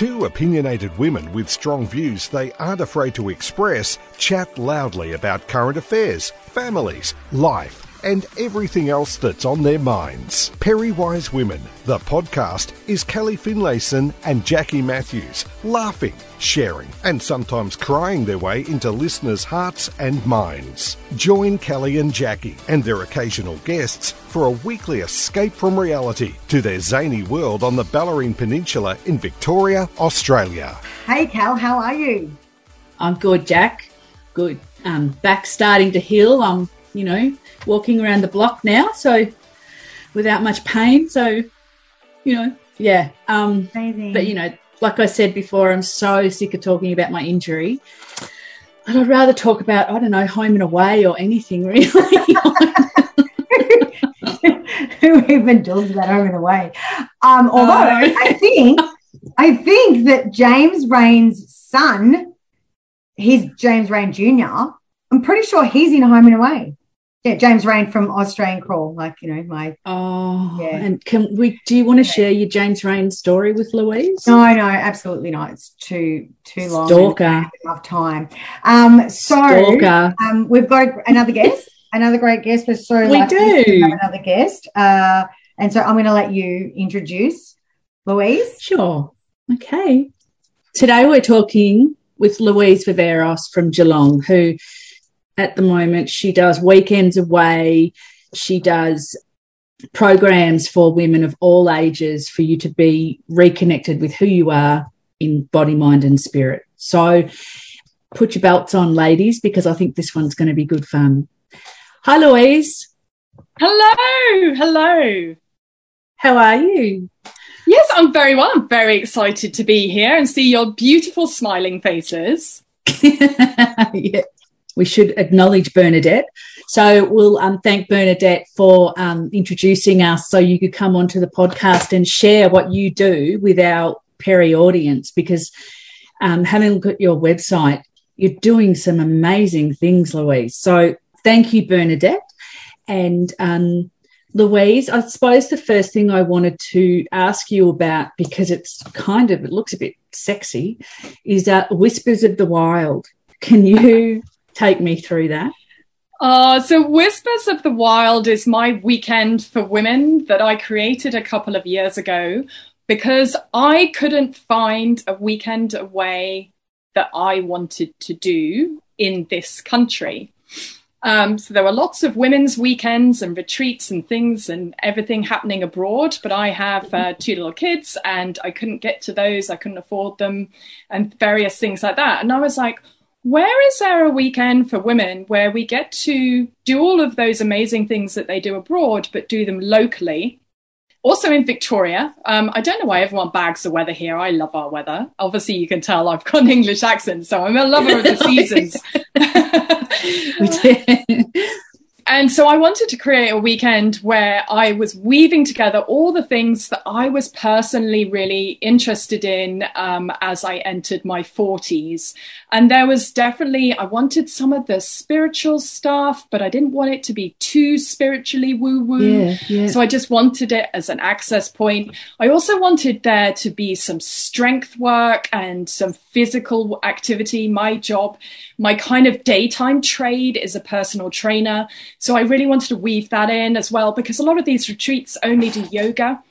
Two opinionated women with strong views they aren't afraid to express chat loudly about current affairs, families, life, and everything else that's on their minds. Perry-Wise Women, the podcast, is Kelly Finlayson and Jackie Matthews, laughing, sharing, and sometimes crying their way into listeners' hearts and minds. Join Kelly and Jackie and their occasional guests for a weekly escape from reality to their zany world on the Bellarine Peninsula in Victoria, Australia. Hey, Cal, how are you? I'm good, Jack. Good. Um, back starting to heal. I'm, you know, walking around the block now, so without much pain. So, you know, yeah. Um, Amazing. but you know, like I said before, I'm so sick of talking about my injury. And I'd rather talk about, I don't know, home and away or anything really. Who even talks about home and away? Um, although Oh. I think, I think that James Reyne's son, he's James Reyne Jr. I'm pretty sure he's in home and away. Yeah, James Reyne from Australian Crawl, like you know my. oh, Yeah. and can we? Do you want to share your James Reyne story with Louise? No, no, absolutely not. It's too too long. Stalker. Enough time. Um, so Stalker. um, we've got another guest, another great guest. We're so We do. have another guest. Uh, and so I'm going to let you introduce Louise. Sure. Okay. Today we're talking with Louise Viveros from Geelong, who at the moment she does weekends away. She does programs for women of all ages for you to be reconnected with who you are in body, mind, and spirit. So put your belts on, ladies, because I think this one's going to be good fun. Hi, Louise. Hello, hello. How are you? Yes, I'm very well. I'm very excited to be here and see your beautiful smiling faces. yeah, we should acknowledge Bernadette. So we'll um, thank Bernadette for um, introducing us so you could come onto the podcast and share what you do with our Perry audience because um, having a look at your website, you're doing some amazing things, Louise. So thank you, Bernadette. And um, Louise, I suppose the first thing I wanted to ask you about, because it's kind of, it looks a bit sexy, is uh, Whispers of the Wild. Can you take me through that? Uh, so, Whispers of the Wild is my weekend for women that I created a couple of years ago because I couldn't find a weekend away that I wanted to do in this country. Um, so there were lots of women's weekends and retreats and things and everything happening abroad. But I have uh, two little kids and I couldn't get to those. I couldn't afford them and various things like that. And I was like, where is there a weekend for women where we get to do all of those amazing things that they do abroad, but do them locally? Also in Victoria, um, I don't know why everyone bags the weather here. I love our weather. Obviously, you can tell I've got an English accent, so I'm a lover of the seasons. And so I wanted to create a weekend where I was weaving together all the things that I was personally really interested in um, as I entered my 40s. And there was definitely, I wanted some of the spiritual stuff, but I didn't want it to be too spiritually woo woo. Yeah, yeah. So I just wanted it as an access point. I also wanted there to be some strength work and some physical activity. My job, my kind of daytime trade is a personal trainer. So I really wanted to weave that in as well because a lot of these retreats only do yoga.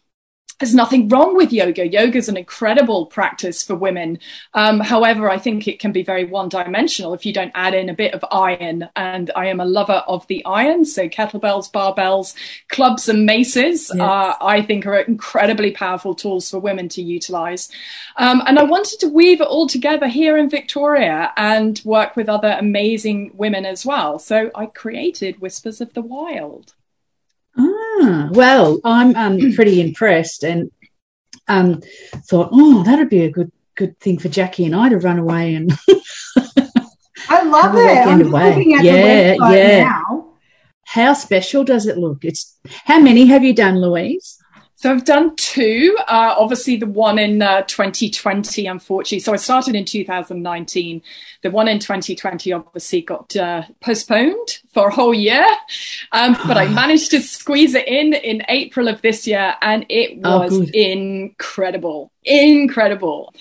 There's nothing wrong with yoga. Yoga is an incredible practice for women. Um, however, I think it can be very one dimensional if you don't add in a bit of iron. And I am a lover of the iron. So kettlebells, barbells, clubs, and maces, Yes. uh, I think are incredibly powerful tools for women to utilize. Um, and I wanted to weave it all together here in Victoria and work with other amazing women as well. So I created Whispers of the Wild. Ah, well, I'm um, pretty impressed and um, thought, oh, that'd be a good good thing for Jackie and I to run away and I love it. I'm looking at Yeah, the website yeah. now. how special does it look? It's how many have you done, Louise? So I've done two. Uh, obviously, the one in uh, 2020, unfortunately. So I started in 2019. The one in 2020 obviously got uh, postponed for a whole year, um, but I managed to squeeze it in in April of this year, and it oh, was oh, incredible, incredible.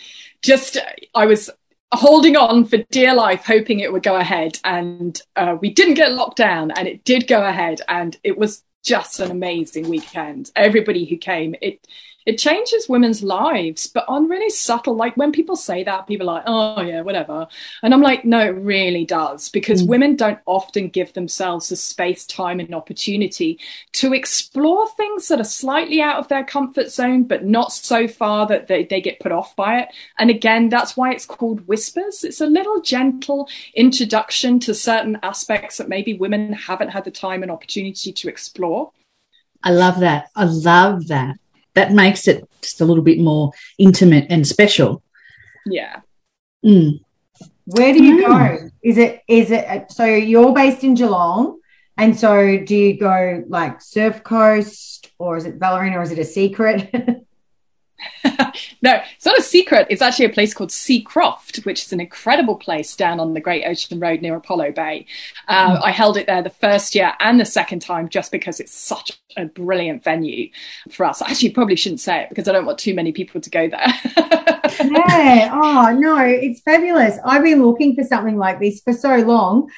Just I was holding on for dear life, hoping it would go ahead, and uh, we didn't get locked down, and it did go ahead, and it was just an amazing weekend. Everybody who came, it it changes women's lives, but on really subtle. Like when people say that, people are like, "Oh yeah, whatever," and I'm like, "No, it really does," because mm. women don't often give themselves the space, time, and opportunity to explore things that are slightly out of their comfort zone, but not so far that they, they get put off by it. And again, that's why it's called whispers. It's a little gentle introduction to certain aspects that maybe women haven't had the time and opportunity to explore. I love that. I love that that makes it just a little bit more intimate and special. Yeah. Mm. Where do you mm. go? Is it is it so you're based in Geelong, and so do you go like Surf Coast or is it Bellarine or is it a secret? no, it's not a secret. It's actually a place called Seacroft, which is an incredible place down on the Great Ocean Road near Apollo Bay. Uh, mm. I held it there the first year and the second time just because it's such a brilliant venue for us. I actually probably shouldn't say it because I don't want too many people to go there. yeah. Oh, no, it's fabulous. I've been looking for something like this for so long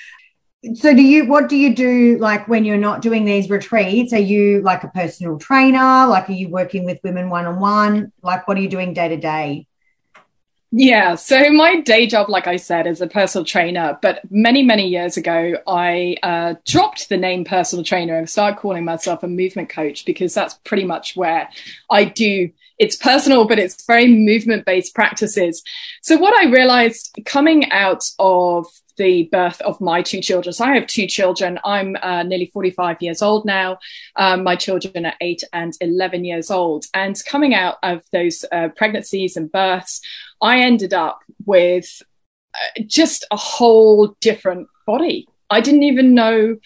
so do you what do you do like when you're not doing these retreats are you like a personal trainer like are you working with women one on one like what are you doing day to day yeah, so my day job, like I said, is a personal trainer. But many, many years ago, I uh, dropped the name personal trainer and started calling myself a movement coach because that's pretty much where I do. It's personal, but it's very movement based practices. So what I realized coming out of the birth of my two children. So I have two children. I'm uh, nearly 45 years old now. Um, my children are eight and 11 years old. And coming out of those uh, pregnancies and births, I ended up with uh, just a whole different body. I didn't even know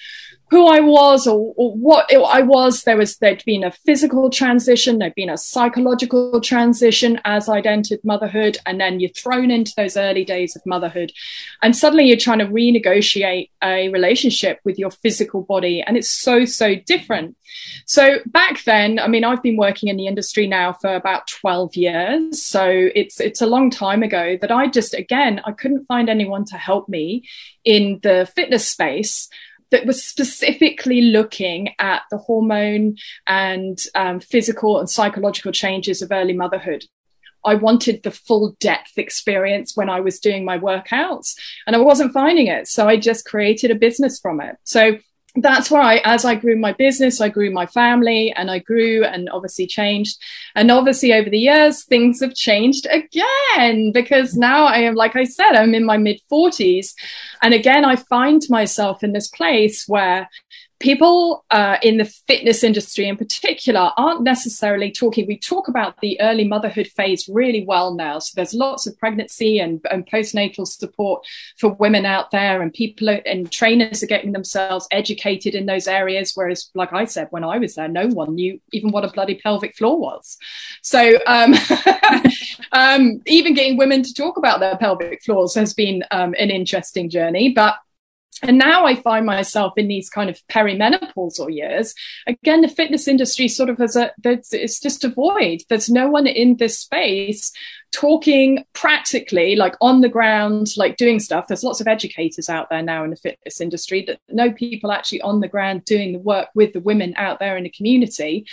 who I was or, or what I was. There was there'd been a physical transition, there'd been a psychological transition as I'd entered motherhood, and then you're thrown into those early days of motherhood, and suddenly you're trying to renegotiate a relationship with your physical body, and it's so so different. So back then, I mean, I've been working in the industry now for about 12 years, so it's it's a long time ago that I just again I couldn't find anyone to help me in the fitness space that was specifically looking at the hormone and um, physical and psychological changes of early motherhood. I wanted the full depth experience when I was doing my workouts and I wasn't finding it. So I just created a business from it. So that's I, as I grew my business, I grew my family and I grew and obviously changed. And obviously over the years, things have changed again because now I am, like I said, I'm in my mid forties. And again, I find myself in this place where people uh, in the fitness industry in particular aren't necessarily talking. We talk about the early motherhood phase really well now. So there's lots of pregnancy and, and postnatal support for women out there, and people are, and trainers are getting themselves educated in those areas. Whereas, like I said, when I was there, no one knew even what a bloody pelvic floor was. So um, um, even getting women to talk about their pelvic floors has been um, an interesting journey, but and now I find myself in these kind of perimenopausal years. Again, the fitness industry sort of as a, it's just a void. There's no one in this space talking practically, like on the ground, like doing stuff. There's lots of educators out there now in the fitness industry that know people actually on the ground doing the work with the women out there in the community.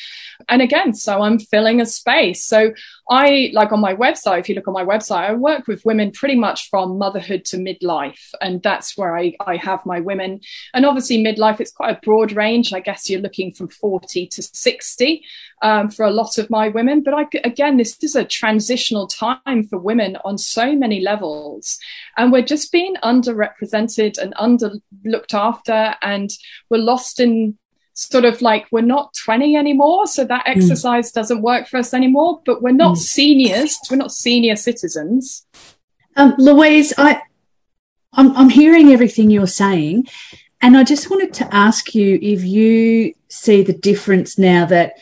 And again, so I'm filling a space. So I, like on my website, if you look on my website, I work with women pretty much from motherhood to midlife. And that's where I, I have my women. And obviously, midlife, it's quite a broad range. I guess you're looking from 40 to 60 um, for a lot of my women. But I, again, this is a transitional time for women on so many levels. And we're just being underrepresented and under looked after, and we're lost in sort of like we're not 20 anymore so that hmm. exercise mm. doesn't work for us anymore but we're not mm. seniors we're not senior citizens um, louise i I'm, I'm hearing everything you're saying and i just wanted to ask you if you see the difference now that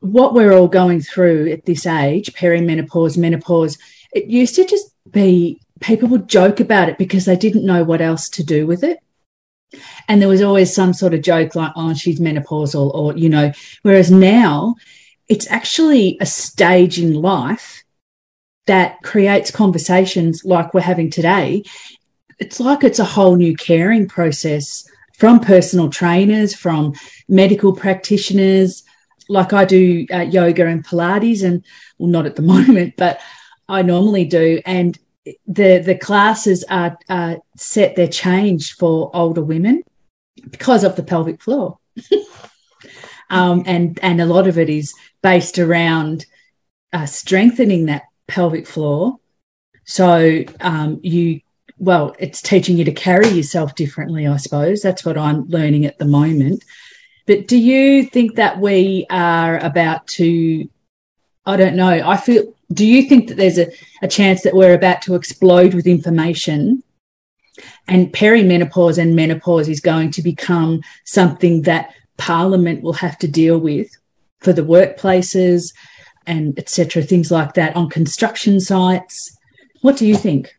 what we're all going through at this age, perimenopause, menopause, it used to just be people would joke about it because they didn't know what else to do with it. And there was always some sort of joke like, oh, she's menopausal, or, you know, whereas now it's actually a stage in life that creates conversations like we're having today. It's like it's a whole new caring process from personal trainers, from medical practitioners. Like I do uh, yoga and Pilates, and well, not at the moment, but I normally do. And the the classes are, set they're changed for older women because of the pelvic floor um, and and a lot of it is based around uh, strengthening that pelvic floor so um, you well it's teaching you to carry yourself differently i suppose. That's what i'm learning at the moment. But do you think that we are about to i don't know i feel do you think that there's a, a chance that we're about to explode with information and perimenopause and menopause is going to become something that parliament will have to deal with for the workplaces and etc things like that on construction sites? What do you think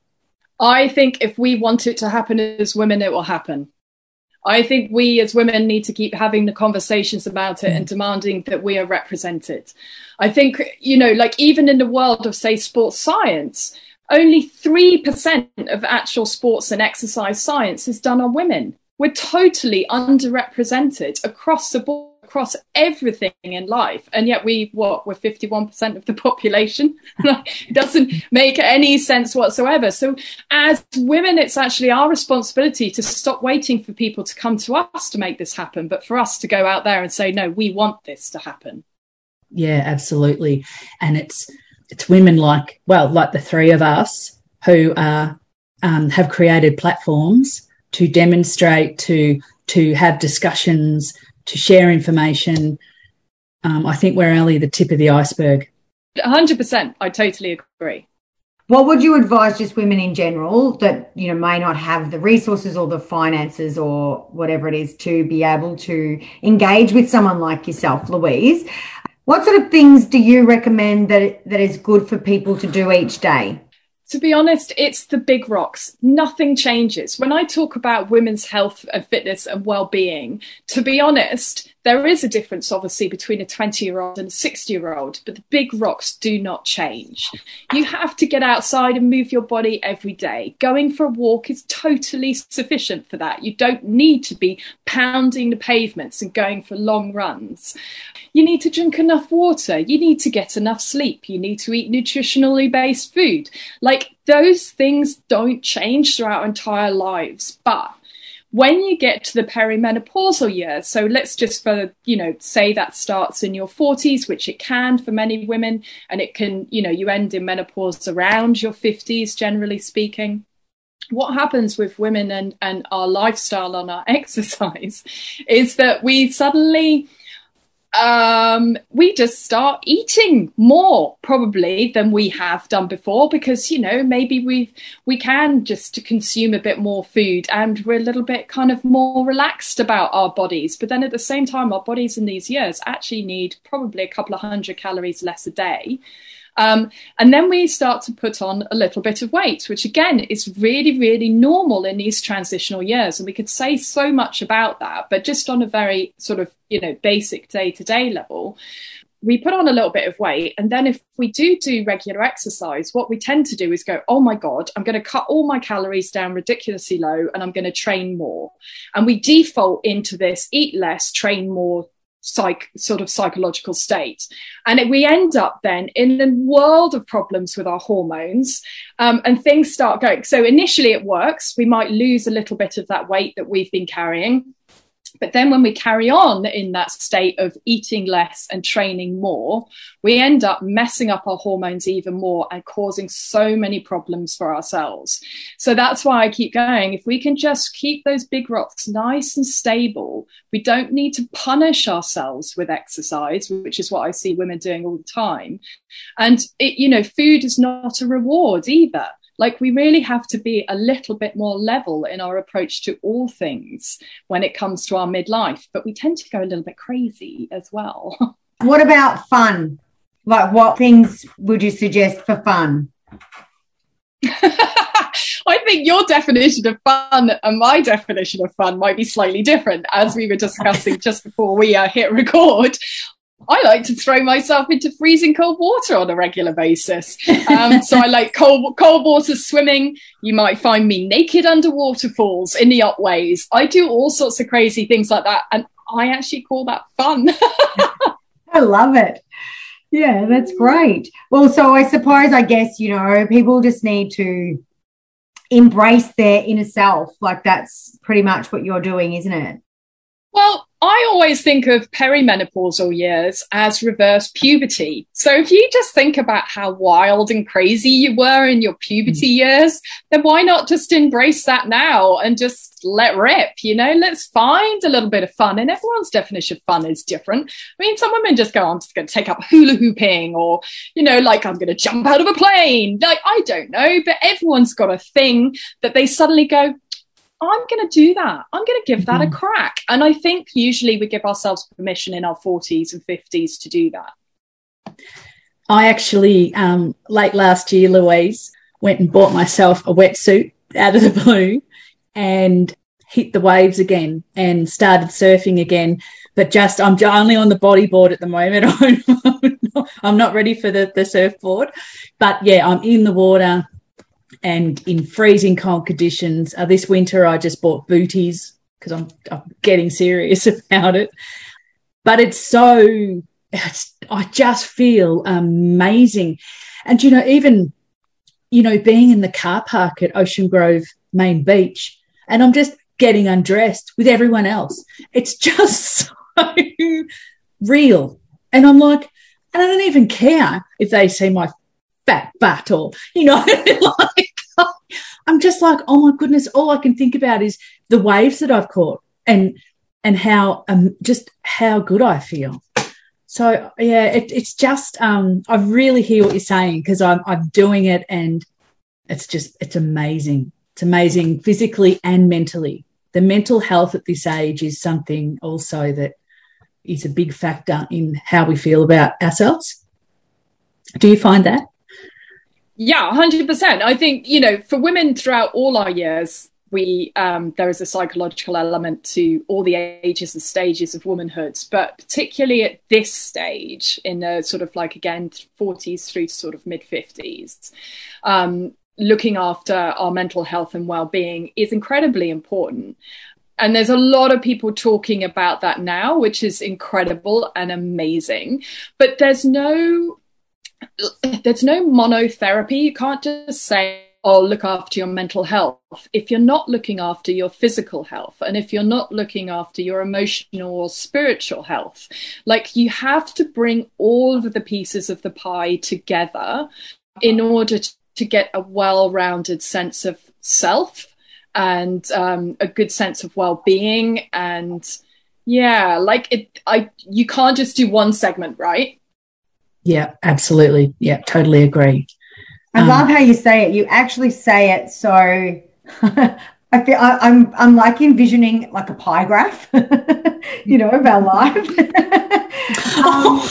i think if we want it to happen as women it will happen I think we as women need to keep having the conversations about it and demanding that we are represented. I think, you know, like even in the world of, say, sports science, only 3% of actual sports and exercise science is done on women. We're totally underrepresented across the board across everything in life and yet we what we're 51% of the population. It doesn't make any sense whatsoever. So as women it's actually our responsibility to stop waiting for people to come to us to make this happen but for us to go out there and say no we want this to happen. Yeah absolutely. And it's it's women like well like the three of us who are um, have created platforms to demonstrate to to have discussions to share information. Um, I think we're only the tip of the iceberg. 100%. I totally agree. What would you advise just women in general that, you know, may not have the resources or the finances or whatever it is to be able to engage with someone like yourself, Louise? What sort of things do you recommend that that is good for people to do each day? To be honest, it's the big rocks. Nothing changes. When I talk about women's health and fitness and well-being, to be honest, there is a difference, obviously, between a 20 year old and a 60 year old, but the big rocks do not change. You have to get outside and move your body every day. Going for a walk is totally sufficient for that. You don't need to be pounding the pavements and going for long runs. You need to drink enough water. You need to get enough sleep. You need to eat nutritionally based food. Like those things don't change throughout entire lives, but when you get to the perimenopausal years, so let's just for, you know, say that starts in your 40s, which it can for many women, and it can, you know, you end in menopause around your 50s, generally speaking. What happens with women and, and our lifestyle and our exercise is that we suddenly um, we just start eating more probably than we have done before because you know maybe we we can just consume a bit more food and we're a little bit kind of more relaxed about our bodies. But then at the same time our bodies in these years actually need probably a couple of hundred calories less a day um, and then we start to put on a little bit of weight, which again is really, really normal in these transitional years. And we could say so much about that, but just on a very sort of, you know, basic day to day level, we put on a little bit of weight. And then if we do do regular exercise, what we tend to do is go, oh my God, I'm going to cut all my calories down ridiculously low and I'm going to train more. And we default into this eat less, train more psych sort of psychological state. And it, we end up then in a world of problems with our hormones um, and things start going. So initially it works. We might lose a little bit of that weight that we've been carrying but then when we carry on in that state of eating less and training more, we end up messing up our hormones even more and causing so many problems for ourselves. So that's why I keep going. If we can just keep those big rocks nice and stable, we don't need to punish ourselves with exercise, which is what I see women doing all the time. And it, you know, food is not a reward either. Like we really have to be a little bit more level in our approach to all things when it comes to our midlife, but we tend to go a little bit crazy as well. what about fun? Like, what things would you suggest for fun? I think your definition of fun and my definition of fun might be slightly different, as we were discussing just before we uh, hit record. I like to throw myself into freezing cold water on a regular basis. Um, so I like cold, cold water swimming. You might find me naked under waterfalls in the Otways. I do all sorts of crazy things like that. And I actually call that fun. I love it. Yeah, that's great. Well, so I suppose, I guess, you know, people just need to embrace their inner self. Like that's pretty much what you're doing, isn't it? Well, I always think of perimenopausal years as reverse puberty. So if you just think about how wild and crazy you were in your puberty mm. years, then why not just embrace that now and just let rip? You know, let's find a little bit of fun. And everyone's definition of fun is different. I mean, some women just go, I'm just going to take up hula hooping or, you know, like I'm going to jump out of a plane. Like, I don't know, but everyone's got a thing that they suddenly go, I'm going to do that. I'm going to give that mm-hmm. a crack. And I think usually we give ourselves permission in our 40s and 50s to do that. I actually, um, late last year, Louise, went and bought myself a wetsuit out of the blue and hit the waves again and started surfing again. But just, I'm only on the bodyboard at the moment. I'm not ready for the, the surfboard. But yeah, I'm in the water and in freezing cold conditions. Uh, this winter, I just bought booties because I'm, I'm getting serious about it. But it's so, it's, I just feel amazing. And, you know, even, you know, being in the car park at Ocean Grove Main Beach, and I'm just getting undressed with everyone else. It's just so real. And I'm like, and I don't even care if they see my fat butt or, you know, like I'm just like, oh my goodness, all I can think about is the waves that I've caught and and how um just how good I feel. So yeah, it, it's just um I really hear what you're saying because I'm I'm doing it and it's just it's amazing. It's amazing physically and mentally. The mental health at this age is something also that is a big factor in how we feel about ourselves. Do you find that? Yeah, 100%. I think, you know, for women throughout all our years, we um, there is a psychological element to all the ages and stages of womanhood, but particularly at this stage, in the sort of like again 40s through to sort of mid 50s, um, looking after our mental health and well-being is incredibly important. And there's a lot of people talking about that now, which is incredible and amazing. But there's no there's no monotherapy. You can't just say, oh, look after your mental health if you're not looking after your physical health and if you're not looking after your emotional or spiritual health. Like you have to bring all of the pieces of the pie together in order to get a well rounded sense of self and um, a good sense of well being. And yeah, like it, I, you can't just do one segment, right? Yeah, absolutely. Yeah, totally agree. I um, love how you say it. You actually say it so. I feel I, am I'm, I'm like envisioning like a pie graph, you know, of our life. um,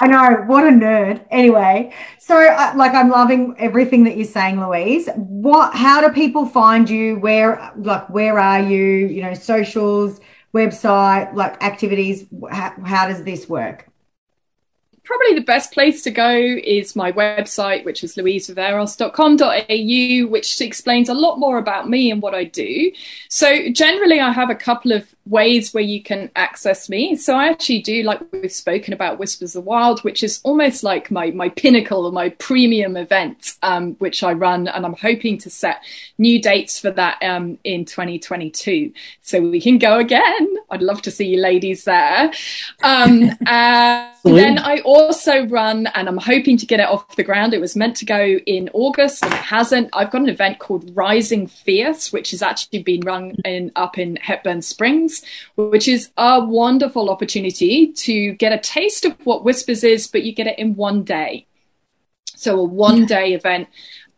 I know what a nerd. Anyway, so uh, like I'm loving everything that you're saying, Louise. What? How do people find you? Where? Like where are you? You know, socials, website, like activities. How, how does this work? Probably the best place to go is my website, which is louiseviveros.com.au, which explains a lot more about me and what I do. So generally, I have a couple of ways where you can access me. So I actually do, like we've spoken about, Whispers of the Wild, which is almost like my my pinnacle or my premium event, um, which I run, and I'm hoping to set new dates for that um, in 2022, so we can go again. I'd love to see you ladies there. Um, uh, then I also run, and I'm hoping to get it off the ground. It was meant to go in August, and it hasn't. I've got an event called Rising Fierce, which has actually been run in up in Hepburn Springs which is a wonderful opportunity to get a taste of what Whispers is, but you get it in one day. So a one day event.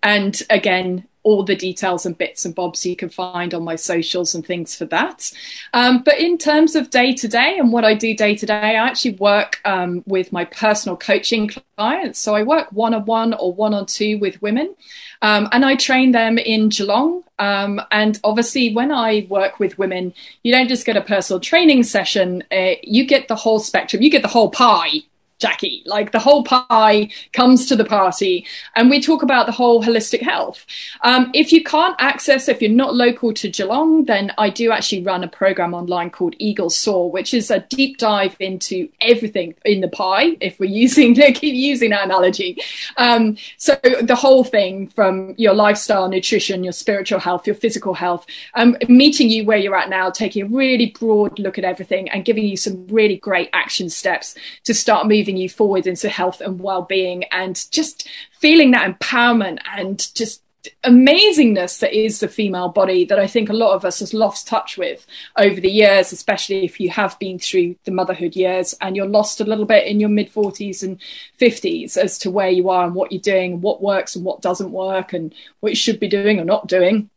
And again, all the details and bits and bobs you can find on my socials and things for that. Um, but in terms of day to day and what I do day to day, I actually work um, with my personal coaching clients. So I work one on one or one on two with women. Um, and I train them in Geelong. Um, and obviously, when I work with women, you don't just get a personal training session, uh, you get the whole spectrum, you get the whole pie. Jackie. Like the whole pie comes to the party, and we talk about the whole holistic health. Um, if you can't access, if you're not local to Geelong, then I do actually run a program online called Eagle Soar, which is a deep dive into everything in the pie. If we're using keep using that analogy, um, so the whole thing from your lifestyle, nutrition, your spiritual health, your physical health, um, meeting you where you're at now, taking a really broad look at everything, and giving you some really great action steps to start moving moving you forward into health and well-being and just feeling that empowerment and just amazingness that is the female body that I think a lot of us has lost touch with over the years, especially if you have been through the motherhood years and you're lost a little bit in your mid 40s and 50s as to where you are and what you're doing, and what works and what doesn't work, and what you should be doing or not doing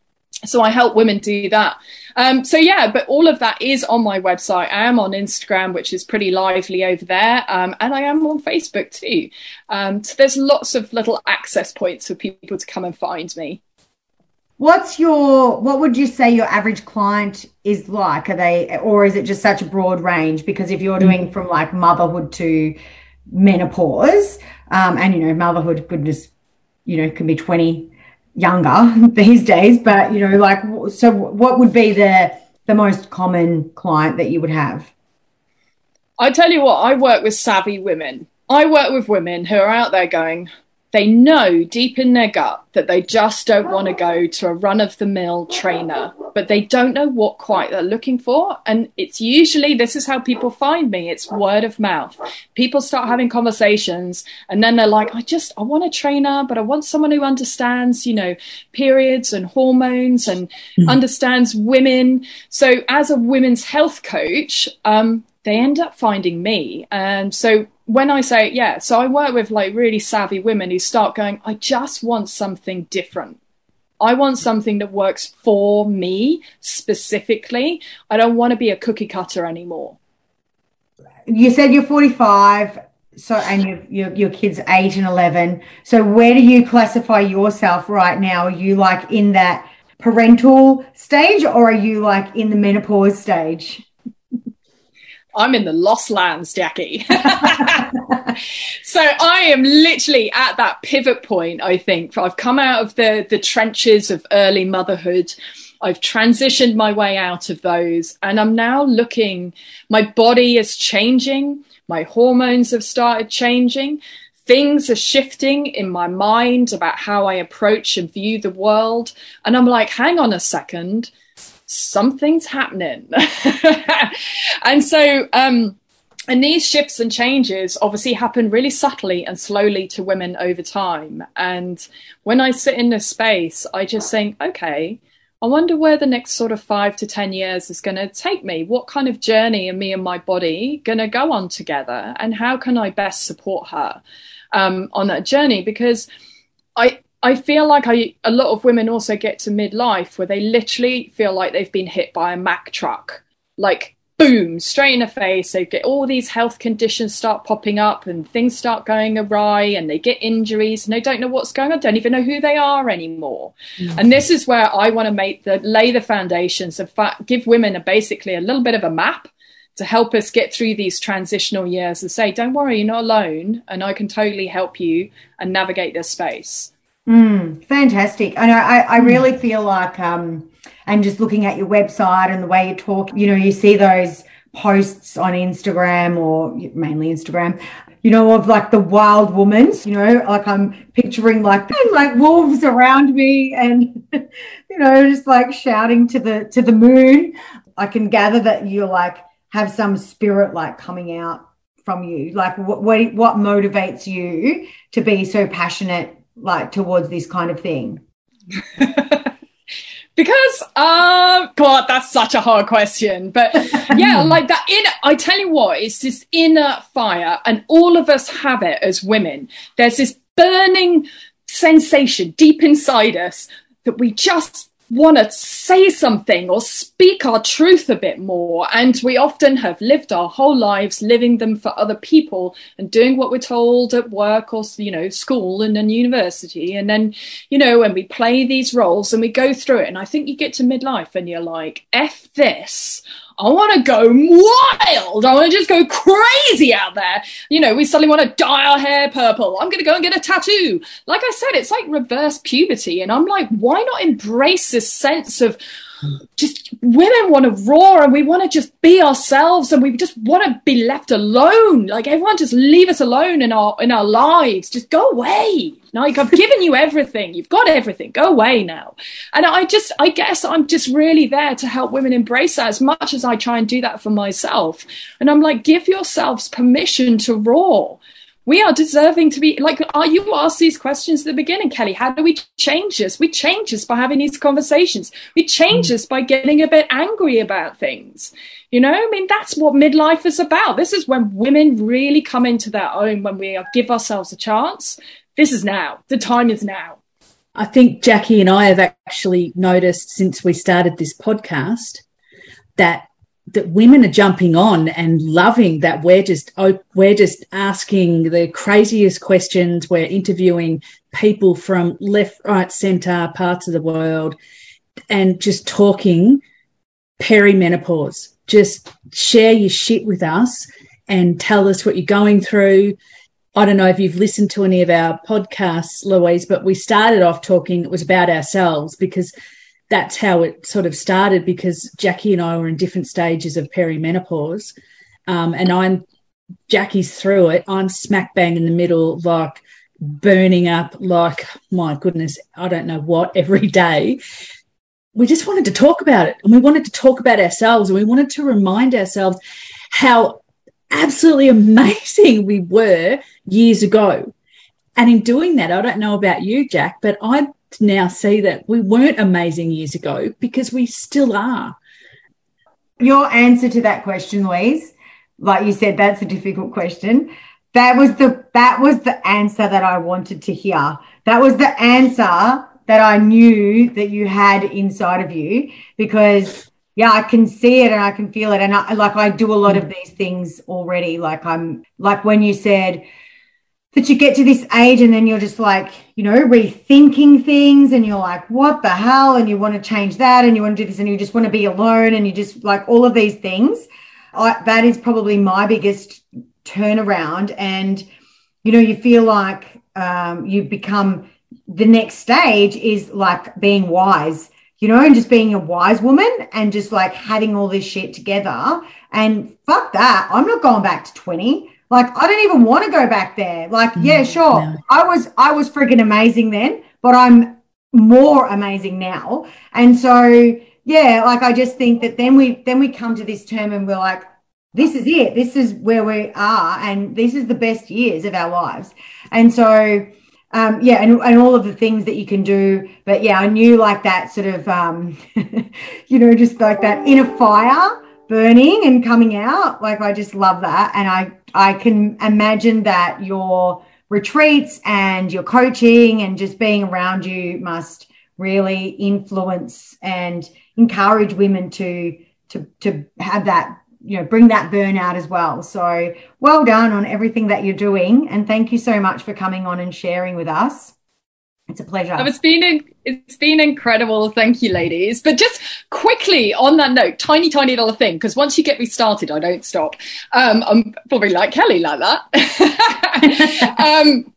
so I help women do that. Um, so yeah, but all of that is on my website. I am on Instagram, which is pretty lively over there, um, and I am on Facebook too. Um, so there's lots of little access points for people to come and find me. What's your what would you say your average client is like? Are they or is it just such a broad range? Because if you're doing from like motherhood to menopause, um, and you know motherhood, goodness, you know, can be 20 younger these days, but you know, like, so what would be the the most common client that you would have? I tell you what, I work with savvy women. I work with women who are out there going, they know deep in their gut that they just don't want to go to a run of the mill trainer, but they don't know what quite they're looking for. And it's usually this is how people find me it's word of mouth. People start having conversations, and then they're like, I just, I want a trainer, but I want someone who understands, you know, periods and hormones and mm-hmm. understands women. So, as a women's health coach, um, they end up finding me. And so when I say, yeah, so I work with like really savvy women who start going, I just want something different. I want something that works for me specifically. I don't want to be a cookie cutter anymore. You said you're 45, so and your your your kids eight and 11. So where do you classify yourself right now? Are you like in that parental stage, or are you like in the menopause stage? I'm in the lost lands, Jackie. so I am literally at that pivot point, I think. I've come out of the, the trenches of early motherhood. I've transitioned my way out of those. And I'm now looking, my body is changing. My hormones have started changing. Things are shifting in my mind about how I approach and view the world. And I'm like, hang on a second something's happening. and so, um, and these shifts and changes obviously happen really subtly and slowly to women over time. And when I sit in this space, I just think, okay, I wonder where the next sort of five to 10 years is going to take me. What kind of journey are me and my body going to go on together? And how can I best support her um, on that journey? Because I, I feel like I a lot of women also get to midlife where they literally feel like they've been hit by a Mack truck. Like boom, straight in the face. They get all these health conditions start popping up and things start going awry and they get injuries and they don't know what's going on, don't even know who they are anymore. Mm-hmm. And this is where I want to make the lay the foundations of fact, give women a basically a little bit of a map to help us get through these transitional years and say, don't worry, you're not alone and I can totally help you and navigate this space. Mm, fantastic. And I, I really feel like, um, and just looking at your website and the way you talk, you know, you see those posts on Instagram or mainly Instagram, you know, of like the wild woman, you know, like I'm picturing like like wolves around me and you know, just like shouting to the to the moon. I can gather that you're like have some spirit like coming out from you. Like what what, what motivates you to be so passionate like towards this kind of thing? because um god that's such a hard question but yeah like that in i tell you what it's this inner fire and all of us have it as women there's this burning sensation deep inside us that we just want to say something or speak our truth a bit more. And we often have lived our whole lives living them for other people and doing what we're told at work or, you know, school and then university. And then, you know, when we play these roles and we go through it, and I think you get to midlife and you're like, F this. I want to go wild. I want to just go crazy out there. You know, we suddenly want to dye our hair purple. I'm going to go and get a tattoo. Like I said, it's like reverse puberty. And I'm like, why not embrace this sense of, just women want to roar and we want to just be ourselves and we just want to be left alone. Like everyone just leave us alone in our in our lives. Just go away. Like I've given you everything. You've got everything. Go away now. And I just I guess I'm just really there to help women embrace that as much as I try and do that for myself. And I'm like, give yourselves permission to roar we are deserving to be like are you asked these questions at the beginning kelly how do we change this we change this by having these conversations we change mm. this by getting a bit angry about things you know i mean that's what midlife is about this is when women really come into their own when we give ourselves a chance this is now. The time is now. I think jackie and i have actually noticed since we started this podcast that that women are jumping on and loving that we're just we're just asking the craziest questions. We're interviewing people from left right center parts of the world and just talking perimenopause. Just share your shit with us and tell us what you're going through I don't know if you've listened to any of our podcasts, Louise, but we started off talking, it was about ourselves because that's how it sort of started because Jackie and I were in different stages of perimenopause. Um, and I'm Jackie's through it. I'm smack bang in the middle, like burning up, like, my goodness, I don't know what every day. We just wanted to talk about it and we wanted to talk about ourselves and we wanted to remind ourselves how absolutely amazing we were years ago. And in doing that, I don't know about you, Jack, but I now see that we weren't amazing years ago because we still are. Your answer to that question, Louise, like you said, that's a difficult question. That was the that was the answer that I wanted to hear. That was the answer that I knew that you had inside of you because yeah, I can see it and I can feel it. And I like I do a lot of these things already. Like I'm like when you said, that you get to this age and then you're just like, you know, rethinking things and you're like, what the hell? And you want to change that and you want to do this and you just want to be alone and you just like all of these things. I, that is probably my biggest turnaround. And, you know, you feel like um, you become the next stage is like being wise, you know, and just being a wise woman and just like having all this shit together. And fuck that. I'm not going back to 20. Like I don't even want to go back there. Like, mm, yeah, sure. No. I was I was freaking amazing then, but I'm more amazing now. And so, yeah, like I just think that then we then we come to this term and we're like, this is it. This is where we are, and this is the best years of our lives. And so, um, yeah, and, and all of the things that you can do. But yeah, I knew like that sort of, um, you know, just like that inner fire burning and coming out. Like I just love that. And I I can imagine that your retreats and your coaching and just being around you must really influence and encourage women to to to have that you know bring that burnout as well so well done on everything that you're doing and thank you so much for coming on and sharing with us it's a pleasure. It's been it's been incredible. Thank you, ladies. But just quickly on that note, tiny, tiny little thing, because once you get me started, I don't stop. Um, I'm probably like Kelly like that. um,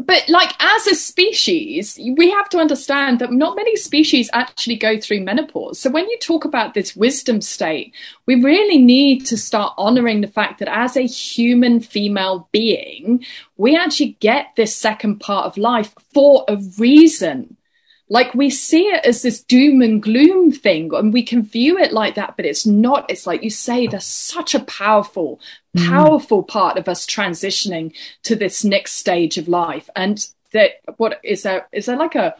but like as a species we have to understand that not many species actually go through menopause. So when you talk about this wisdom state we really need to start honoring the fact that as a human female being we actually get this second part of life for a reason like we see it as this doom and gloom thing and we can view it like that but it's not. It's like you say there's such a powerful mm. powerful part of us transitioning to this next stage of life. And that what is there is there like a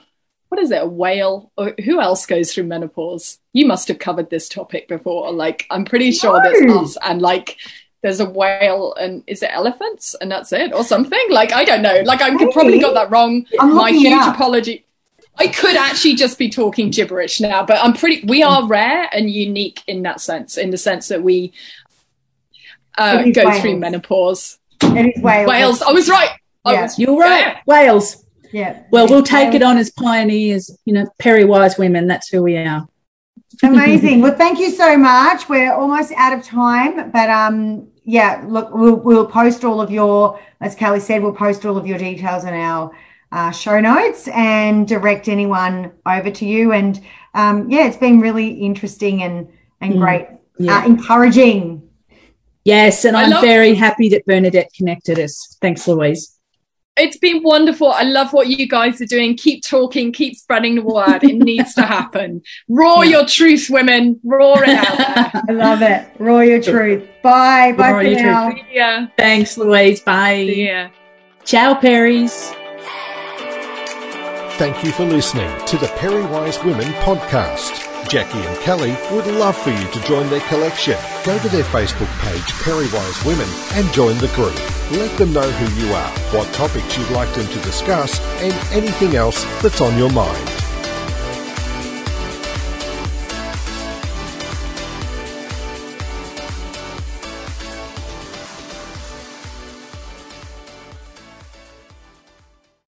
what is it a whale? Or who else goes through menopause? You must have covered this topic before. Like i'm pretty sure no. there's us and like there's a whale and is it elephants? And that's it or something? Like i don't know. Like i probably got that wrong. My huge apology I could actually just be talking gibberish now, but I'm pretty. We are rare and unique in that sense, in the sense that we uh, go whales. through menopause. It is whales. Whales. I was right. Yeah. Was, You're right. Yeah. Whales. Yeah. Well, we'll take whales. it on as pioneers. You know, Perry Wise women. That's who we are. Amazing. well, thank you so much. We're almost out of time, but um, yeah, look, we'll, we'll post all of your, as Kelly said, we'll post all of your details in our uh, show notes and direct anyone over to you. And um, yeah, it's been really interesting and and mm, great, yeah. uh, encouraging. Yes, and I I'm very happy that Bernadette connected us. Thanks, Louise. It's been wonderful. I love what you guys are doing. Keep talking, keep spreading the word. It needs to happen. Roar yeah. your truth, women. Roar it out. I love it. Roar your truth. Bye. Bye Roar for now. Truth. Thanks, Louise. Bye. Yeah. Ciao, Perrys. Thank you for listening to the Perry Wise Women podcast. Jackie and Kelly would love for you to join their collection. Go to their Facebook page, Perry Wise Women, and join the group. Let them know who you are, what topics you'd like them to discuss, and anything else that's on your mind.